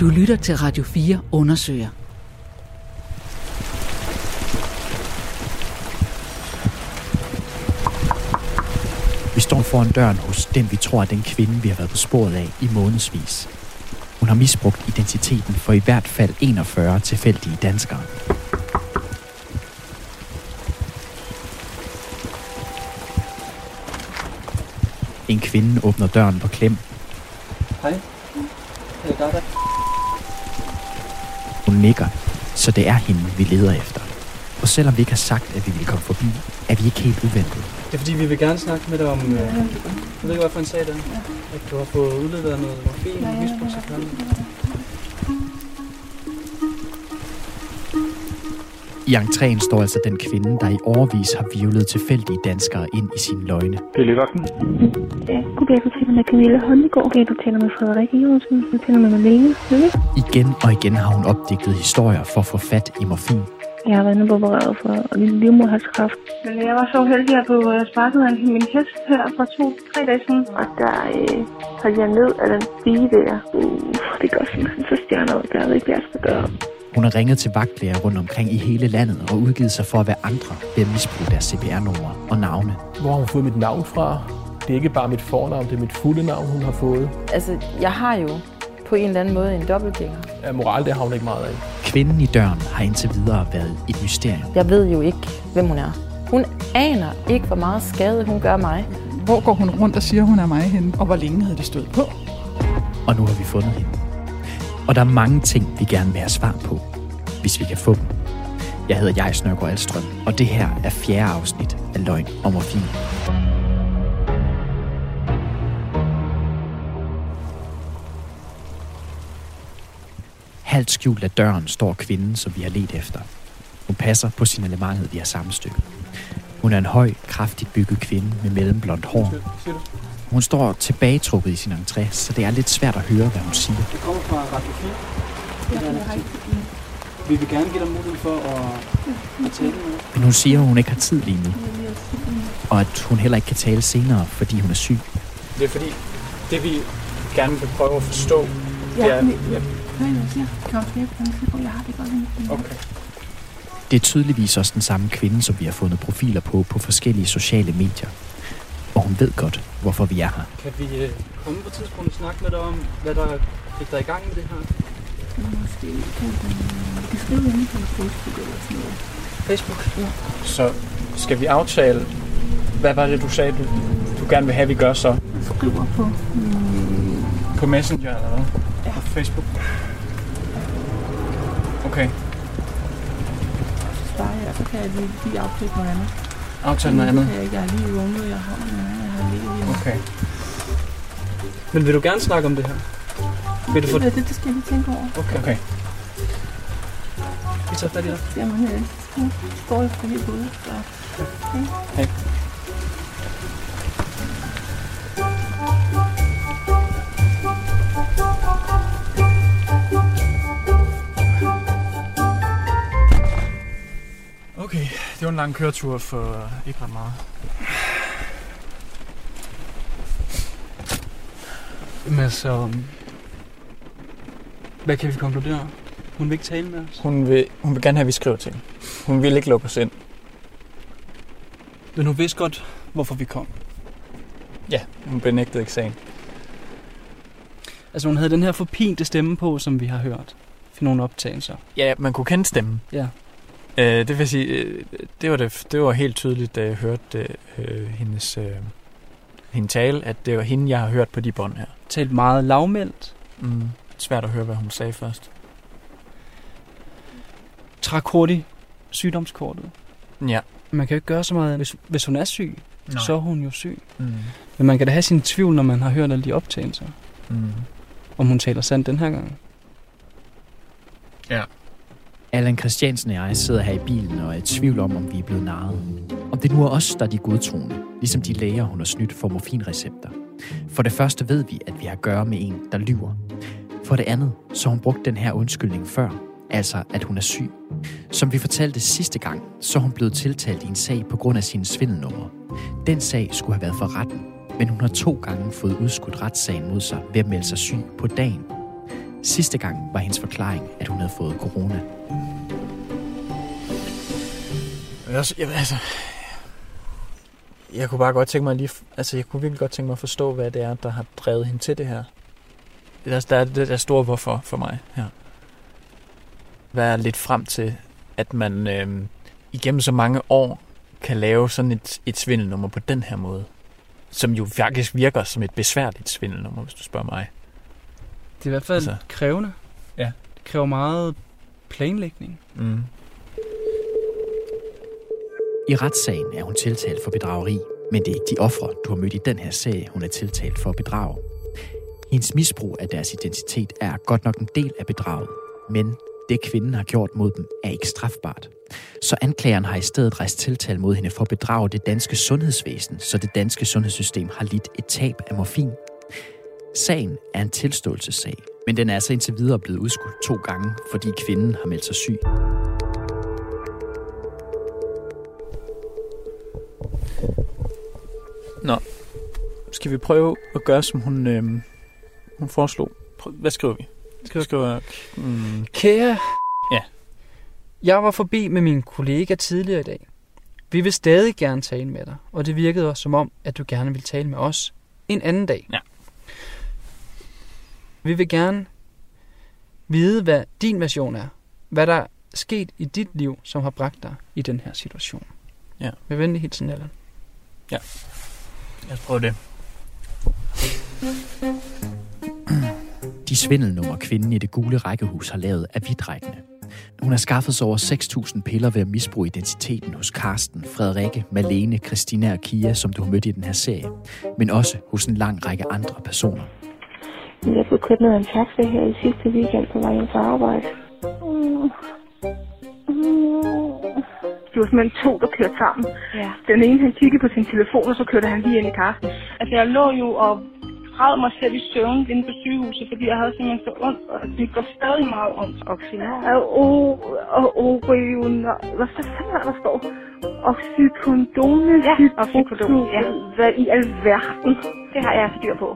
Du lytter til Radio 4 undersøger. Vi står foran døren hos den, vi tror er den kvinde, vi har været på sporet af i månedsvis. Hun har misbrugt identiteten for i hvert fald 41 tilfældige danskere. En kvinde åbner døren på klem. Hej. Hun nikker, så det er hende, vi leder efter. Og selvom vi ikke har sagt, at vi ville komme forbi, er vi ikke helt uventet. Det er fordi, vi vil gerne snakke med dig om... Øh, jeg ved ikke, hvad for en sag det er. At du har fået udleveret noget morfin, ja, I entréen står altså den kvinde, der i overvis har vivlet tilfældige danskere ind i sine løgne. Det er livvagten. Ja, goddag, du taler med Camilla Håndegård. Okay, du taler med Frederik Jørgensen. Du taler med Malene. Igen og igen har hun opdigtet historier for at få fat i morfin. Jeg har været inde på opereret for livmoderhalskræft. Men jeg var så heldig at blive øh, sparket af min hest her for to-tre dage siden. Og der øh, holdt jeg ned af den stige der. Uh, det gør simpelthen så stjerner ud. Der er ikke, hvad jeg skal gøre. Hun har ringet til vagtlæger rundt omkring i hele landet og udgivet sig for at være andre ved at misbruge deres CPR-numre og navne. Hvor har hun fået mit navn fra? Det er ikke bare mit fornavn, det er mit fulde navn, hun har fået. Altså, jeg har jo på en eller anden måde en dobbeltgænger. Ja, moral, det har hun ikke meget af. Kvinden i døren har indtil videre været et mysterium. Jeg ved jo ikke, hvem hun er. Hun aner ikke, hvor meget skade hun gør mig. Hvor går hun rundt og siger, hun er mig henne? Og hvor længe havde det stået på? Og nu har vi fundet hende. Og der er mange ting, vi gerne vil have svar på, hvis vi kan få dem. Jeg hedder Jais Nørgaard Alstrøm, og det her er fjerde afsnit af Løgn og Morfin. Halvt skjult af døren står kvinden, som vi har let efter. Hun passer på signalementet, vi har sammenstykket. Hun er en høj, kraftigt bygget kvinde med mellemblondt hår. Hun står tilbagetrukket i sin entré, så det er lidt svært at høre, hvad hun siger. Det kommer fra Radio 4. Vi vil gerne give dig mulighed for at, at tale med Men hun siger, at hun ikke har tid lige nu. Og at hun heller ikke kan tale senere, fordi hun er syg. Det er fordi, det vi gerne vil prøve at forstå, det er... Ja, okay. Det er tydeligvis også den samme kvinde, som vi har fundet profiler på på forskellige sociale medier. Og hun ved godt, hvorfor vi er her. Kan vi øh, komme på et tidspunkt og snakke med dig om, hvad der fik dig i gang med det her? Måske kan vi kan skrive inde på Facebook eller sådan noget. Facebook? Ja. Så skal vi aftale, hvad var det, du sagde, du, du gerne vil have, vi gør så? Jeg skriver på mm, På Messenger eller hvad? Ja. På Facebook? Okay. så sparer jeg, så kan jeg lige, lige aftale noget andet. Aftale noget andet? Jeg, jeg er lige vågnet, jeg har, jeg har lige lige Okay. Men vil du gerne snakke om det her? Vil du få... det, det, det skal jeg lige tænke over. Okay. okay. Vi tager fat i dig. Jamen, øh, nu står jeg for helt ude. Så. Okay. Hej. Lang køretur for ikke ret meget. Men altså... Hvad kan vi konkludere? Hun vil ikke tale med os. Hun vil, hun vil gerne have, at vi skriver til hende. Hun vil ikke lukke os ind. Men hun vidste godt, hvorfor vi kom. Ja, hun benægtede ikke sagen. Altså hun havde den her forpinte stemme på, som vi har hørt. For nogle optagelser. Ja, man kunne kende stemmen. Ja. Øh, det vil sige, øh, det var, det, det var helt tydeligt, da jeg hørte øh, hendes øh, hende tale, at det var hende, jeg har hørt på de bånd her. Talt meget lavmældt. Mm. Svært at høre, hvad hun sagde først. Træk hurtigt sygdomskortet. Ja. Man kan jo ikke gøre så meget. Hvis, hvis hun er syg, Nej. så er hun jo syg. Mm. Men man kan da have sin tvivl, når man har hørt alle de optagelser. Mm. Om hun taler sandt den her gang. Ja. Allan Christiansen og jeg sidder her i bilen og er i tvivl om, om vi er blevet narret. Om det nu er os, der er de godtroende, ligesom de læger, hun har snydt for morfinrecepter. For det første ved vi, at vi har at gøre med en, der lyver. For det andet, så har hun brugt den her undskyldning før, altså at hun er syg. Som vi fortalte sidste gang, så er hun blevet tiltalt i en sag på grund af sine svindelnummer. Den sag skulle have været for retten, men hun har to gange fået udskudt retssagen mod sig ved at melde sig syg på dagen. Sidste gang var hendes forklaring, at hun havde fået corona. Jeg, jeg, altså, jeg kunne bare godt tænke mig lige, altså jeg kunne virkelig godt tænke mig at forstå, hvad det er, der har drevet hende til det her. Det er, der er det der store hvorfor for mig her. Hvad er lidt frem til, at man øh, igennem så mange år kan lave sådan et, et svindelnummer på den her måde. Som jo faktisk virker som et besværligt svindelnummer, hvis du spørger mig. Det er i hvert fald altså, krævende. Ja. Det kræver meget planlægning. Mm. I retssagen er hun tiltalt for bedrageri, men det er ikke de ofre, du har mødt i den her sag, hun er tiltalt for at bedrage. Hendes misbrug af deres identitet er godt nok en del af bedraget, men det kvinden har gjort mod dem er ikke strafbart. Så anklageren har i stedet rejst tiltal mod hende for at bedrage det danske sundhedsvæsen, så det danske sundhedssystem har lidt et tab af morfin. Sagen er en tilståelsessag, men den er altså indtil videre blevet udskudt to gange, fordi kvinden har meldt sig syg. Nå, skal vi prøve at gøre, som hun, øh, hun foreslog? Prøv, hvad skriver vi? Skriver, skriver mm, Kære, Ja. jeg var forbi med min kollega tidligere i dag. Vi vil stadig gerne tale med dig, og det virkede også som om, at du gerne vil tale med os en anden dag. Ja. Vi vil gerne vide, hvad din version er. Hvad der er sket i dit liv, som har bragt dig i den her situation. Ja. Med venlig hilsen, Allan. Lad os prøve det. De svindelnummer, kvinden i det gule rækkehus har lavet, er vidtrækkende. Hun har skaffet sig over 6.000 piller ved at misbruge identiteten hos Karsten, Frederikke, Malene, Christina og Kia, som du har mødt i den her serie, men også hos en lang række andre personer. Jeg blev kørt ned af en taxa her i sidste weekend på vej fra arbejde. Det var simpelthen to, der kørte sammen. Ja. Den ene, han kiggede på sin telefon, og så kørte han lige ind i Karsten. Altså, jeg lå jo og græd mig selv i søvn inde på sygehuset, fordi jeg havde simpelthen så ondt, og det går stadig meget ondt. Oxynon. Og og Orion, hvad så fanden er der står? Oxycodone, Ja, oxycodone, ja. Hvad i alverden? Det har jeg styr på.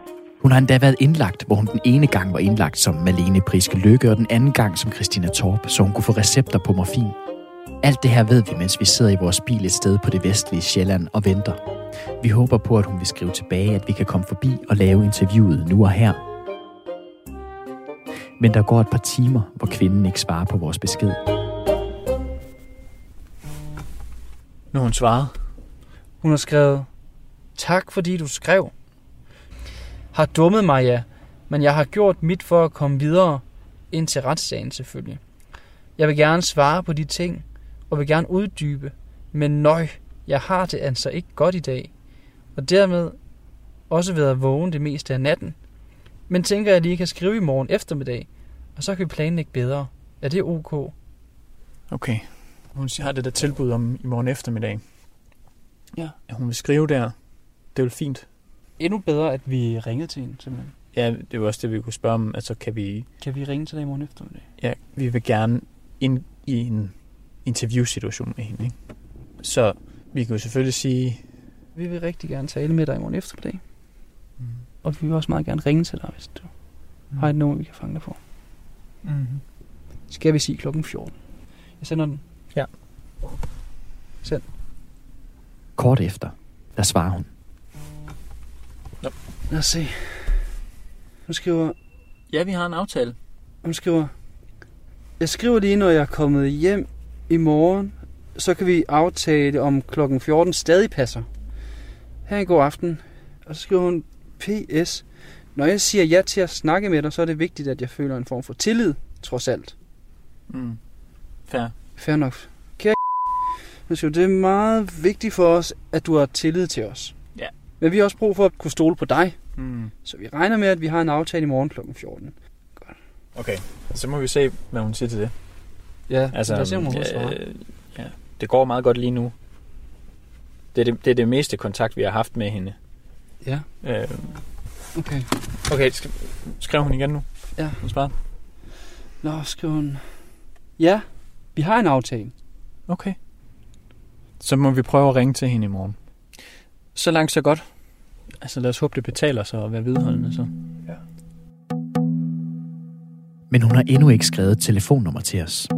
Hun har endda været indlagt, hvor hun den ene gang var indlagt som Malene Priske Lykke, og den anden gang som Christina Torp, så hun kunne få recepter på morfin. Alt det her ved vi, mens vi sidder i vores bil et sted på det vestlige Sjælland og venter. Vi håber på, at hun vil skrive tilbage, at vi kan komme forbi og lave interviewet nu og her. Men der går et par timer, hvor kvinden ikke svarer på vores besked. Nu har hun svaret. Hun har skrevet, tak fordi du skrev. Har dummet mig, ja, men jeg har gjort mit for at komme videre ind til retssagen selvfølgelig. Jeg vil gerne svare på de ting, og vil gerne uddybe, men nøj, jeg har det altså ikke godt i dag, og dermed også været vågen det meste af natten. Men tænker, at jeg lige kan skrive i morgen eftermiddag, og så kan vi planlægge bedre. Er det ok? Okay. Hun har det der tilbud om i morgen eftermiddag. Ja. At hun vil skrive der. Det er jo fint. Endnu bedre, at vi ringede til hende, simpelthen. Ja, det var også det, vi kunne spørge om. Altså, kan vi... Kan vi ringe til dig i morgen eftermiddag? Ja, vi vil gerne ind i en interviewsituation med hende, ikke? Så vi kan jo selvfølgelig sige... Vi vil rigtig gerne tale med dig i morgen eftermiddag. Mm. Og vi vil også meget gerne ringe til dig, hvis du mm. har et nummer, vi kan fange dig på. Mm. Skal vi sige klokken 14? Jeg sender den. Ja. Send. Kort efter, der svarer hun. Lad os se. Hun skriver, Ja, vi har en aftale. hun skriver, jeg skriver lige, når jeg er kommet hjem i morgen, så kan vi aftale om klokken 14 stadig passer. Her en god aften. Og så skriver hun, PS. Når jeg siger ja til at snakke med dig, så er det vigtigt, at jeg føler en form for tillid, trods alt. Mm. Fair. Fair nok. Kære det er meget vigtigt for os, at du har tillid til os. Men vi har også brug for at kunne stole på dig. Mm. Så vi regner med, at vi har en aftale i morgen klokken 14. Okay, så må vi se, hvad hun siger til det. Ja, Altså, lad os se, om hun ja, svarer. ja, det går meget godt lige nu. Det er det, det er det meste kontakt, vi har haft med hende. Ja, Øh, okay. okay, sk- skrev hun igen nu? Ja. Hun svarede? Nå, skriver hun. Ja, vi har en aftale. Okay. Så må vi prøve at ringe til hende i morgen. Så langt, så godt. Altså lad os håbe, det betaler sig at være vedholdende så. Men hun har endnu ikke skrevet et telefonnummer til os.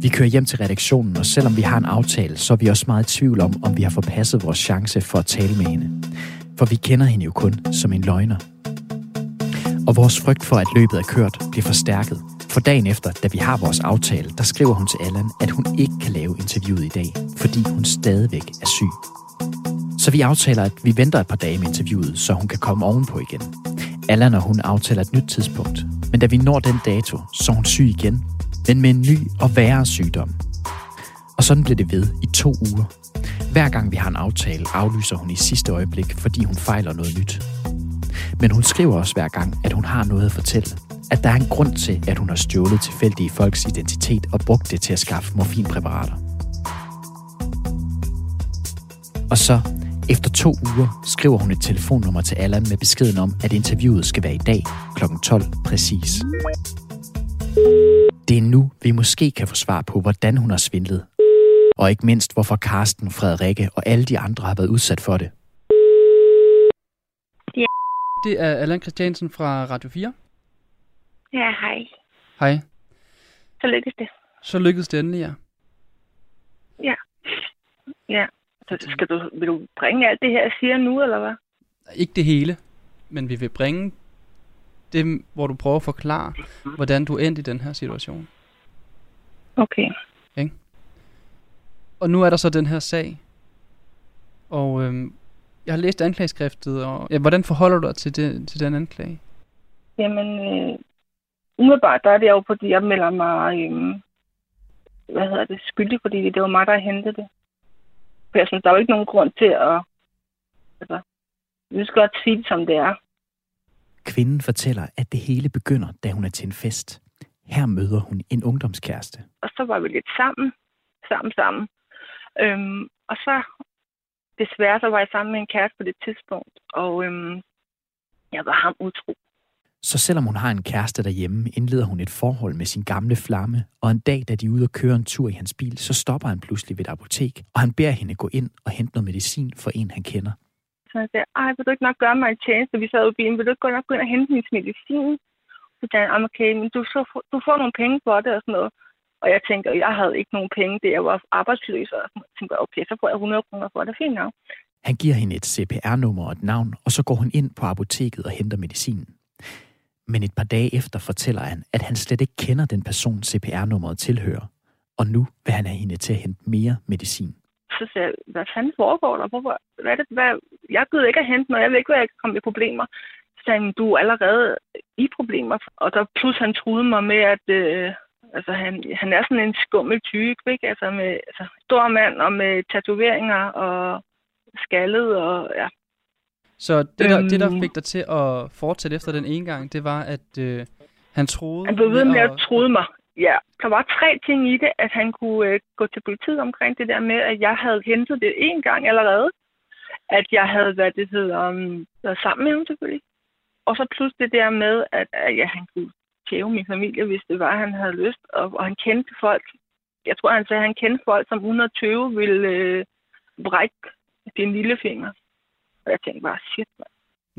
Vi kører hjem til redaktionen, og selvom vi har en aftale, så er vi også meget i tvivl om, om vi har forpasset vores chance for at tale med hende. For vi kender hende jo kun som en løgner. Og vores frygt for, at løbet er kørt, bliver forstærket. For dagen efter, da vi har vores aftale, der skriver hun til Allan, at hun ikke kan lave interviewet i dag, fordi hun stadigvæk er syg. Så vi aftaler, at vi venter et par dage med interviewet, så hun kan komme ovenpå igen. Allan og hun aftaler et nyt tidspunkt. Men da vi når den dato, så er hun syg igen, men med en ny og værre sygdom. Og sådan blev det ved i to uger. Hver gang vi har en aftale, aflyser hun i sidste øjeblik, fordi hun fejler noget nyt. Men hun skriver også hver gang, at hun har noget at fortælle. At der er en grund til, at hun har stjålet tilfældige folks identitet og brugt det til at skaffe morfinpræparater. Og så, efter to uger, skriver hun et telefonnummer til Allan med beskeden om, at interviewet skal være i dag kl. 12 præcis. Det er nu, vi måske kan få svar på, hvordan hun har svindlet. Og ikke mindst, hvorfor Karsten, Frederikke og alle de andre har været udsat for det. Det er Allan Christiansen fra Radio 4. Ja, hej. Hej. Så lykkes det. Så lykkedes det endelig, ja. Ja. Så skal du, vil du bringe alt det her, jeg siger nu, eller hvad? Ikke det hele, men vi vil bringe det, hvor du prøver at forklare, hvordan du endte i den her situation. Okay. Og nu er der så den her sag. Og øhm, jeg har læst anklageskriftet, og ja, hvordan forholder du dig til, det, til den anklage? Jamen, øh, umiddelbart, der er det jo, fordi jeg melder mig, øh, hvad hedder det, skyldig, fordi det var mig, der hentede det. For jeg synes, der er jo ikke nogen grund til at, altså, vi skal godt sige det, som det er. Kvinden fortæller, at det hele begynder, da hun er til en fest. Her møder hun en ungdomskæreste. Og så var vi lidt sammen, sammen, sammen. Øhm, og så, desværre, så var jeg sammen med en kæreste på det tidspunkt, og øhm, jeg var ham utro. Så selvom hun har en kæreste derhjemme, indleder hun et forhold med sin gamle flamme, og en dag, da de er ude og køre en tur i hans bil, så stopper han pludselig ved et apotek, og han beder hende gå ind og hente noget medicin for en, han kender. Så jeg sagde, ej, vil du ikke nok gøre mig en tjeneste? Vi sad i bilen, vil du ikke nok gå ind og hente min medicin? Så sagde han, okay, men du, så, du får nogle penge for det og sådan noget. Og jeg tænker, jeg havde ikke nogen penge, det jeg var arbejdsløs, og jeg tænkte, okay, så får jeg 100 kroner for det, fint nok. Han giver hende et CPR-nummer og et navn, og så går hun ind på apoteket og henter medicinen. Men et par dage efter fortæller han, at han slet ikke kender den person, CPR-nummeret tilhører. Og nu vil han have hende til at hente mere medicin. Så sagde jeg, hvad fanden foregår der? Hvorfor, hvad er det, hvad, jeg gider ikke at hente noget, jeg ved ikke, hvad jeg kan komme i problemer. Så sagde han, du er allerede i problemer. Og der plus han truede mig med, at øh, altså, han, han er sådan en skummel type, ikke? Altså med altså, stor mand og med tatoveringer og skaldet og ja, så det, der, det, der Øhm. fik dig til at fortsætte efter den ene gang, det var, at øh, han troede... Han blev ved med at at- troede mig. Ja, der var tre ting i det, at han kunne øh, gå til politiet omkring det der med, at jeg havde hentet det en gang allerede. At jeg havde, hvad det hedder, um, været sammen med ham selvfølgelig. Og så plus det der med, at, at ja, han kunne tæve min familie, hvis det var, han havde lyst. Og, og han kendte folk. Jeg tror, han sagde, at han kendte folk, som 120 ville øh, brække din lille finger. Og jeg tænkte bare, shit, man.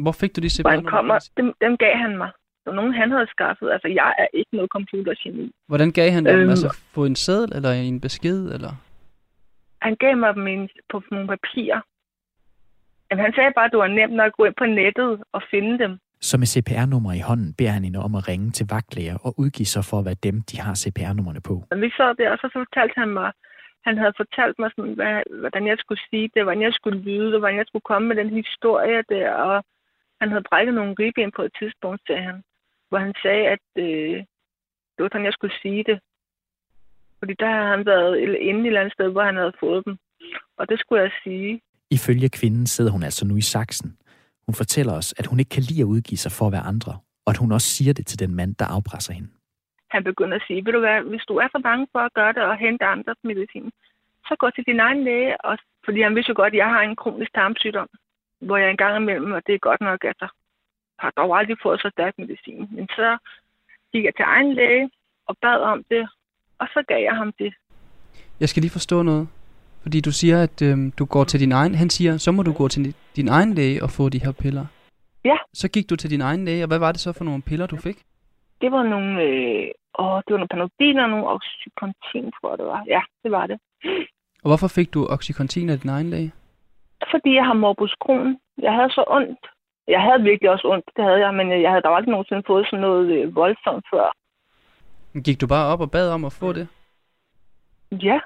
Hvor fik du de Hvor han kommer, dem, dem gav han mig. Så nogen han havde skaffet. Altså, jeg er ikke noget computergeni. Hvordan gav han dem? Øhm. Altså på en seddel, eller en besked, eller... Han gav mig dem en, på nogle papirer. Jamen, han sagde bare, at det var nemt nok at gå ind på nettet og finde dem. Så med CPR-nummer i hånden beder han hende om at ringe til vagtlæger og udgive sig for at være dem, de har CPR-nummerne på. Og vi sad der, og så fortalte han mig, han havde fortalt mig, sådan, hvad, hvordan jeg skulle sige det, hvordan jeg skulle lyde det, hvordan jeg skulle komme med den historie der, og han havde brækket nogle ribben på et tidspunkt, sagde han, hvor han sagde, at øh, det var sådan, jeg skulle sige det. Fordi der havde han været inde et eller andet sted, hvor han havde fået dem. Og det skulle jeg sige. Ifølge kvinden sidder hun altså nu i saksen. Hun fortæller os, at hun ikke kan lide at udgive sig for at være andre, og at hun også siger det til den mand, der afpresser hende han begynder at sige, ved du hvad, hvis du er så bange for at gøre det og hente andres medicin, så gå til din egen læge, og, fordi han vidste jo godt, at jeg har en kronisk tarmsygdom, hvor jeg engang imellem, og det er godt nok, at jeg har dog aldrig fået så stærk medicin. Men så gik jeg til egen læge og bad om det, og så gav jeg ham det. Jeg skal lige forstå noget. Fordi du siger, at øhm, du går til din egen... Han siger, så må du gå til din egen læge og få de her piller. Ja. Så gik du til din egen læge, og hvad var det så for nogle piller, du fik? Det var nogle, øh, åh, det var nogle panodil og nogle oxycontin, tror jeg det var. Ja, det var det. Og hvorfor fik du Oxycontin af din egen læge? Fordi jeg har morbus Crohn. Jeg havde så ondt. Jeg havde virkelig også ondt, det havde jeg, men jeg havde da aldrig nogensinde fået sådan noget øh, voldsomt før. Gik du bare op og bad om at få det? Ja,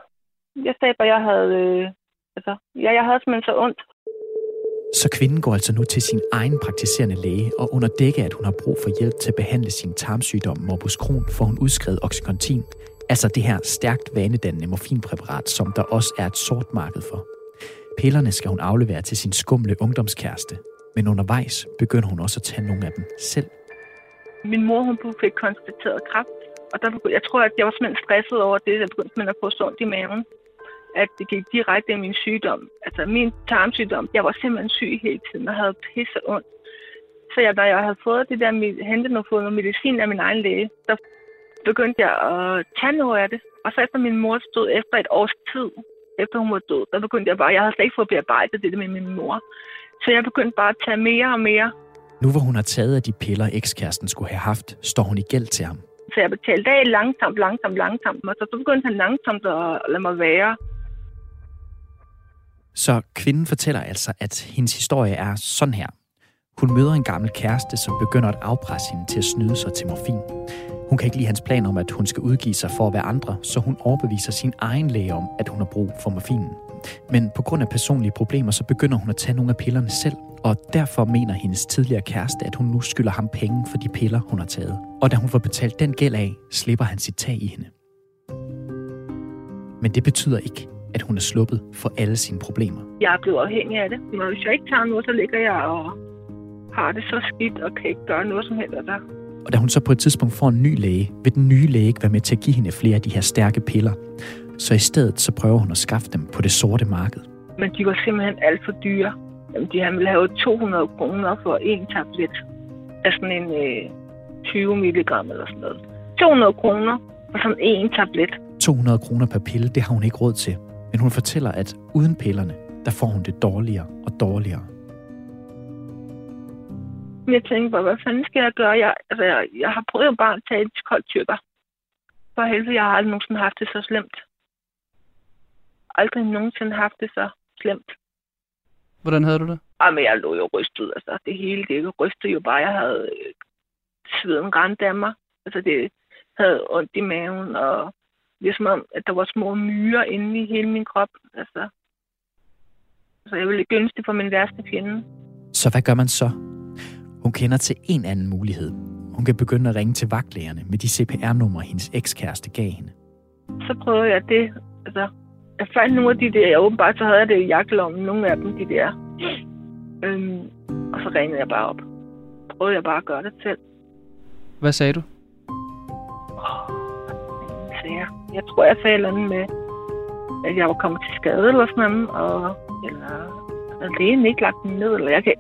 jeg sagde bare, jeg havde, øh, altså, ja, jeg havde simpelthen så ondt. Så kvinden går altså nu til sin egen praktiserende læge, og under dække, at hun har brug for hjælp til at behandle sin tarmsygdom morbus Crohn, får hun udskrevet Oxycontin, altså det her stærkt vanedannende morfinpræparat, som der også er et sort marked for. Pillerne skal hun aflevere til sin skumle ungdomskæreste, men undervejs begynder hun også at tage nogle af dem selv. Min mor, hun fik konstateret kræft, og der, jeg tror, at jeg var simpelthen stresset over det. Jeg begyndte med at få sundt i maven. At det gik direkte i min sygdom. Altså min tarmsygdom. Jeg var simpelthen syg hele tiden og havde pisse ondt. Så jeg, da jeg havde fået det der, hentet noget, fået noget medicin af min egen læge, der begyndte jeg at tage noget af det. Og så efter min mor stod efter et års tid, efter hun var død, der begyndte jeg bare, jeg havde slet ikke fået bearbejdet det der med min mor. Så jeg begyndte bare at tage mere og mere. Nu hvor hun har taget af de piller, ekskæresten skulle have haft, står hun i gæld til ham. Så jeg betalte af langsomt, langsomt, langsomt. Og så begyndte han langsomt at lade mig være. Så kvinden fortæller altså, at hendes historie er sådan her. Hun møder en gammel kæreste, som begynder at afpresse hende til at snyde sig til morfin. Hun kan ikke lide hans plan om, at hun skal udgive sig for at være andre, så hun overbeviser sin egen læge om, at hun har brug for morfinen. Men på grund af personlige problemer, så begynder hun at tage nogle af pillerne selv, og derfor mener hendes tidligere kæreste, at hun nu skylder ham penge for de piller, hun har taget. Og da hun får betalt den gæld af, slipper han sit tag i hende. Men det betyder ikke, at hun er sluppet for alle sine problemer. Jeg er blevet afhængig af det. Men hvis jeg ikke tager noget, så ligger jeg og har det så skidt og kan ikke gøre noget som helst. Der. Og da hun så på et tidspunkt får en ny læge, vil den nye læge ikke være med til at give hende flere af de her stærke piller. Så i stedet så prøver hun at skaffe dem på det sorte marked. Men de var simpelthen alt for dyre. Jamen, de han ville have 200 kroner for en tablet af sådan en øh, 20 milligram eller sådan noget. 200 kroner for sådan en tablet. 200 kroner per pille, det har hun ikke råd til. Men hun fortæller, at uden pillerne, der får hun det dårligere og dårligere. Jeg tænkte bare, hvad fanden skal jeg gøre? Jeg, altså, jeg, jeg har prøvet bare at tage et koldt tykker. For helvede, jeg har aldrig nogensinde haft det så slemt. Aldrig nogensinde haft det så slemt. Hvordan havde du det? Ej, men jeg lå jo rystet. Altså, det hele, det rystede jo bare. Jeg havde øh, sveden rent af mig. Altså, det havde ondt i maven, og det er som om, at der var små myrer inde i hele min krop. Altså, så jeg ville ikke ønske det for min værste fjende. Så hvad gør man så? Hun kender til en anden mulighed. Hun kan begynde at ringe til vagtlægerne med de CPR-numre, hendes ekskæreste gav hende. Så prøvede jeg det. Altså, jeg fandt nogle af de der, jeg åbenbart så havde jeg det i jakkelommen, nogle af dem, de der. Øhm, og så ringede jeg bare op. Prøvede jeg bare at gøre det selv. Hvad sagde du? Jeg, tror, jeg sagde noget med, at jeg var kommet til skade eller sådan noget, og, eller altså, at lægen ikke lagt den ned, eller jeg kan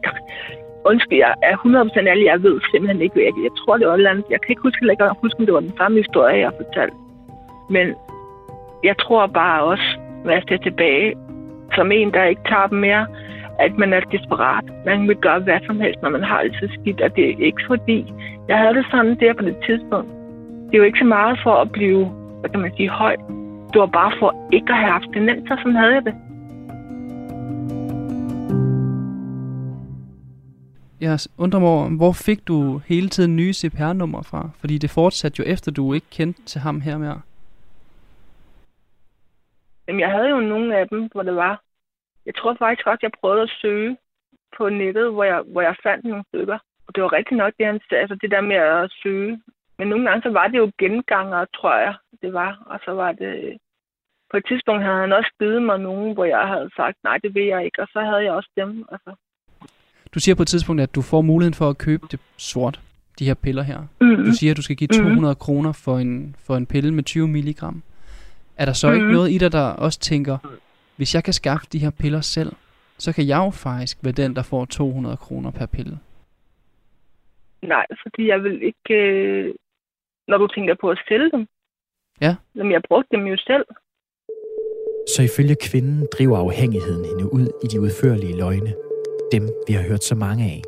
Undskyld, jeg er 100% ærlig, jeg ved simpelthen ikke, hvad jeg, jeg tror, det var et andet. Jeg kan ikke huske, jeg kan huske, om det var den samme historie, jeg fortalte. Men jeg tror bare også, når jeg ser tilbage, som en, der ikke tager dem mere, at man er desperat. Man vil gøre hvad som helst, når man har det så skidt, og det er ikke fordi, jeg havde det sådan der på det tidspunkt. Det er jo ikke så meget for at blive, hvad kan man sige, høj. Det var bare for ikke at have abstinenser, sådan havde jeg det. Jeg undrer mig over, hvor fik du hele tiden nye CPR-numre fra? Fordi det fortsatte jo efter, du ikke kendte til ham her mere. Jamen, jeg havde jo nogle af dem, hvor det var. Jeg tror faktisk godt, jeg prøvede at søge på nettet, hvor jeg, hvor jeg fandt nogle stykker. Og det var rigtig nok det, han sagde, altså det der med at søge. Men nogle gange, så var det jo genganger, tror jeg, det var. Og så var det... På et tidspunkt havde han også givet mig nogen, hvor jeg havde sagt, nej, det vil jeg ikke. Og så havde jeg også dem. Altså. Du siger på et tidspunkt, at du får muligheden for at købe det sort, de her piller her. Mm-hmm. Du siger, at du skal give 200 mm. kroner for en, for en pille med 20 milligram. Er der så mm. ikke noget i dig, der også tænker, hvis jeg kan skaffe de her piller selv, så kan jeg jo faktisk være den, der får 200 kroner per pille? Nej, fordi jeg vil ikke... Øh, når du tænker på at sælge dem. Ja. Jamen, jeg brugte dem jo selv. Så ifølge kvinden driver afhængigheden hende ud i de udførlige løgne. Dem, vi har hørt så mange af.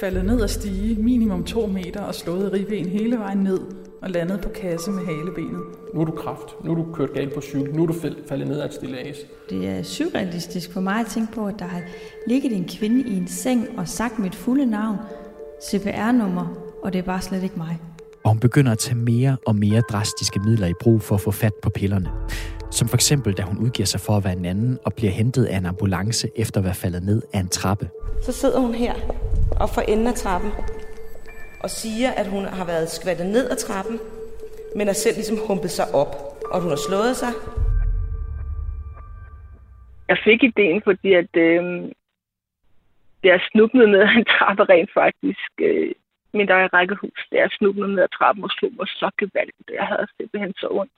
faldet ned og stige minimum to meter og slået ribben hele vejen ned og landet på kasse med halebenet. Nu er du kraft. Nu er du kørt galt på cykel. Nu er du faldet ned af et stillads. Det er surrealistisk for mig at tænke på, at der har ligget en kvinde i en seng og sagt mit fulde navn, CPR-nummer, og det er bare slet ikke mig. Og hun begynder at tage mere og mere drastiske midler i brug for at få fat på pillerne. Som for eksempel, da hun udgiver sig for at være en anden og bliver hentet af en ambulance efter at være faldet ned af en trappe. Så sidder hun her og for enden af trappen og siger, at hun har været skvattet ned ad trappen, men har selv ligesom humpet sig op, og hun har slået sig. Jeg fik ideen, fordi at øh, jeg snublede ned ad en trappe rent faktisk. Øh, mit eget rækkehus, der jeg snublede ned ad trappen og slog mig så gevaldigt. Jeg havde simpelthen så ondt.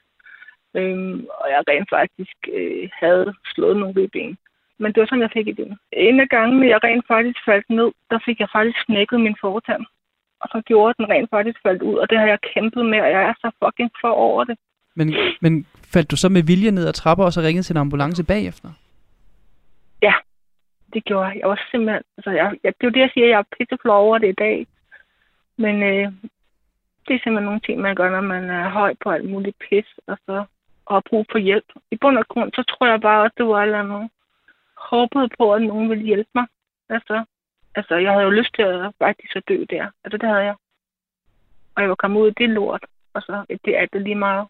Øhm, og jeg rent faktisk øh, havde slået nogle ribben. Men det var sådan, jeg fik ideen. En af gangene, jeg rent faktisk faldt ned, der fik jeg faktisk knækket min fortand og så gjorde den rent faktisk faldt ud, og det har jeg kæmpet med, og jeg er så fucking for over det. Men, men faldt du så med vilje ned ad trapper, og så ringede til en ambulance bagefter? Ja, det gjorde jeg. Jeg var simpelthen, altså jeg, jeg, det er jo det, jeg siger, jeg er pisseflov over det i dag. Men øh, det er simpelthen nogle ting, man gør, når man er høj på alt muligt pis, og så og har brug for hjælp. I bund og grund, så tror jeg bare, at det var eller andet håbede på, at nogen ville hjælpe mig. Altså, Altså, jeg havde jo lyst til at faktisk at dø der. Altså, det havde jeg. Og jeg var kommet ud af det lort. Og så, det er det lige meget.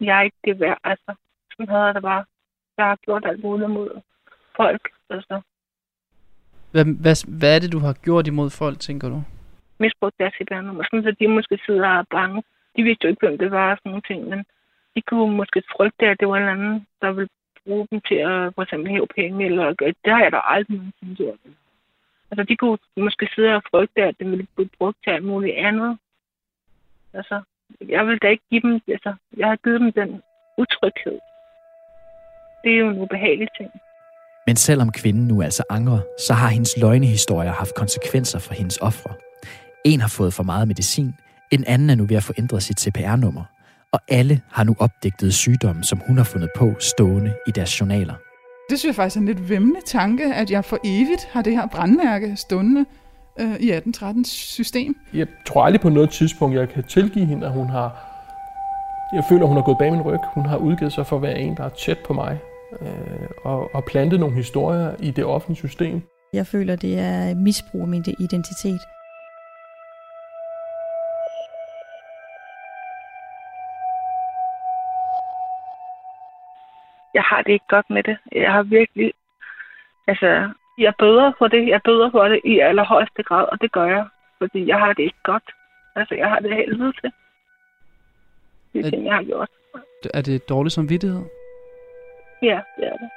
Jeg er ikke det værd, altså. Sådan havde jeg det bare. Jeg har gjort alt muligt mod folk, altså. Hvad, hvad, hvad er det, du har gjort imod folk, tænker du? Misbrugt deres CPR-nummer. Sådan, så de måske sidder og er bange. De vidste jo ikke, hvem det var og sådan nogle ting, men de kunne måske frygte, at det var en anden, der ville bruge dem til at for eksempel hæve penge, eller det har jeg da aldrig nogensinde gjort. Altså, de kunne måske sidde og frygte, at det ville blive brugt til alt muligt andet. Altså, jeg vil da ikke give dem, altså, jeg har givet dem den utryghed. Det er jo en ubehagelig ting. Men selvom kvinden nu altså angrer, så har hendes løgnehistorier haft konsekvenser for hendes ofre. En har fået for meget medicin, en anden er nu ved at få ændret sit CPR-nummer, og alle har nu opdigtet sygdomme, som hun har fundet på stående i deres journaler. Det synes jeg faktisk er en lidt vemmende tanke, at jeg for evigt har det her brandmærke stående øh, i 1813's system. Jeg tror aldrig på noget tidspunkt, jeg kan tilgive hende, at hun har... Jeg føler, hun har gået bag min ryg. Hun har udgivet sig for at være en, der er tæt på mig. Øh, og, og plantet nogle historier i det offentlige system. Jeg føler, det er misbrug af min identitet. Jeg har det ikke godt med det. Jeg har virkelig, altså, jeg bøder for det. Jeg bøder for det i allerhøjeste grad, og det gør jeg, fordi jeg har det ikke godt. Altså, jeg har det helvede til. Det er, er ting, jeg har gjort. Er det dårlig samvittighed? Ja, det er det.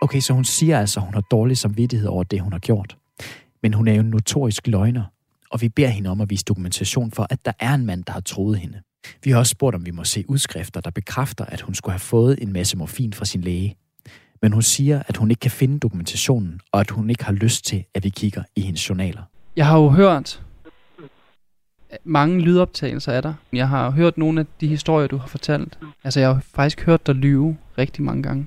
Okay, så hun siger altså, at hun har dårlig samvittighed over det, hun har gjort. Men hun er jo en notorisk løgner og vi beder hende om at vise dokumentation for, at der er en mand, der har troet hende. Vi har også spurgt, om vi må se udskrifter, der bekræfter, at hun skulle have fået en masse morfin fra sin læge. Men hun siger, at hun ikke kan finde dokumentationen, og at hun ikke har lyst til, at vi kigger i hendes journaler. Jeg har jo hørt mange lydoptagelser af dig. Jeg har hørt nogle af de historier, du har fortalt. Altså, jeg har faktisk hørt dig lyve rigtig mange gange.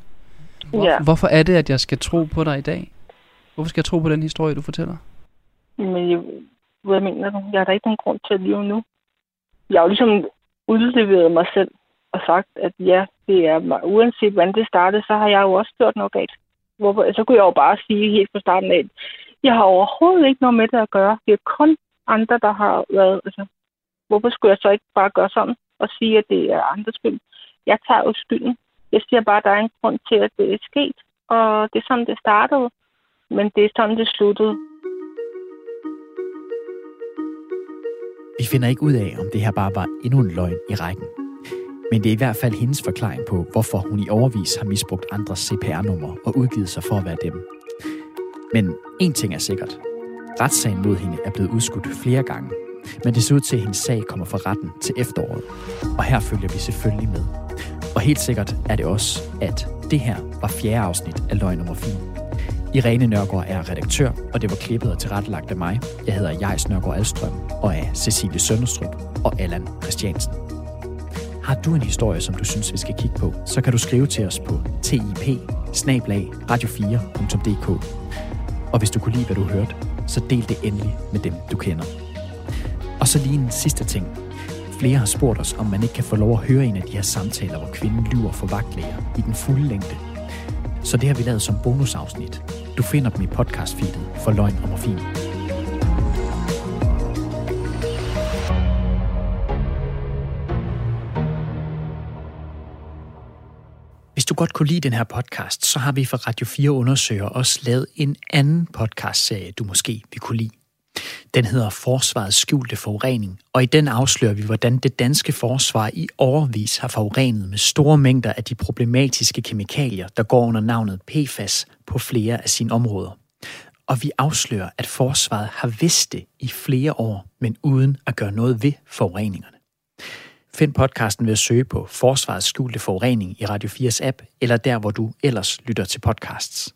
Hvor, ja. Hvorfor er det, at jeg skal tro på dig i dag? Hvorfor skal jeg tro på den historie, du fortæller? Men jeg, hvad mener du? Jeg har da ikke nogen grund til at leve nu. Jeg har jo ligesom udleveret mig selv og sagt, at ja, det er mig. Uanset hvordan det startede, så har jeg jo også gjort noget galt. Hvorfor? Så kunne jeg jo bare sige helt fra starten af, jeg har overhovedet ikke noget med det at gøre. Det er kun andre, der har været... Altså, hvorfor skulle jeg så ikke bare gøre sådan og sige, at det er andres skyld? Jeg tager jo skylden. Jeg siger bare, at der er en grund til, at det er sket. Og det er sådan, det startede. Men det er sådan, det sluttede. Vi finder ikke ud af, om det her bare var endnu en løgn i rækken. Men det er i hvert fald hendes forklaring på, hvorfor hun i overvis har misbrugt andres CPR-numre og udgivet sig for at være dem. Men en ting er sikkert. Retssagen mod hende er blevet udskudt flere gange. Men det ser ud til, at hendes sag kommer for retten til efteråret. Og her følger vi selvfølgelig med. Og helt sikkert er det også, at det her var fjerde afsnit af Løgn nummer 4. Irene Nørgaard er redaktør, og det var klippet og tilrettelagt af mig. Jeg hedder Jejs Nørgaard Alstrøm og er Cecilie Sønderstrup og Allan Christiansen. Har du en historie, som du synes, vi skal kigge på, så kan du skrive til os på tip radio4.dk. Og hvis du kunne lide, hvad du hørte, så del det endelig med dem, du kender. Og så lige en sidste ting. Flere har spurgt os, om man ikke kan få lov at høre en af de her samtaler, hvor kvinden lyver for vagtlæger i den fulde længde. Så det har vi lavet som bonusafsnit. Du finder dem i podcastfeedet for Løgn og Morfin. Hvis du godt kunne lide den her podcast, så har vi fra Radio 4 Undersøger også lavet en anden podcastserie, du måske vil kunne lide. Den hedder Forsvarets skjulte forurening, og i den afslører vi, hvordan det danske forsvar i overvis har forurenet med store mængder af de problematiske kemikalier, der går under navnet PFAS på flere af sine områder. Og vi afslører, at forsvaret har vidst det i flere år, men uden at gøre noget ved forureningerne. Find podcasten ved at søge på Forsvarets skjulte forurening i Radio 4's app, eller der, hvor du ellers lytter til podcasts.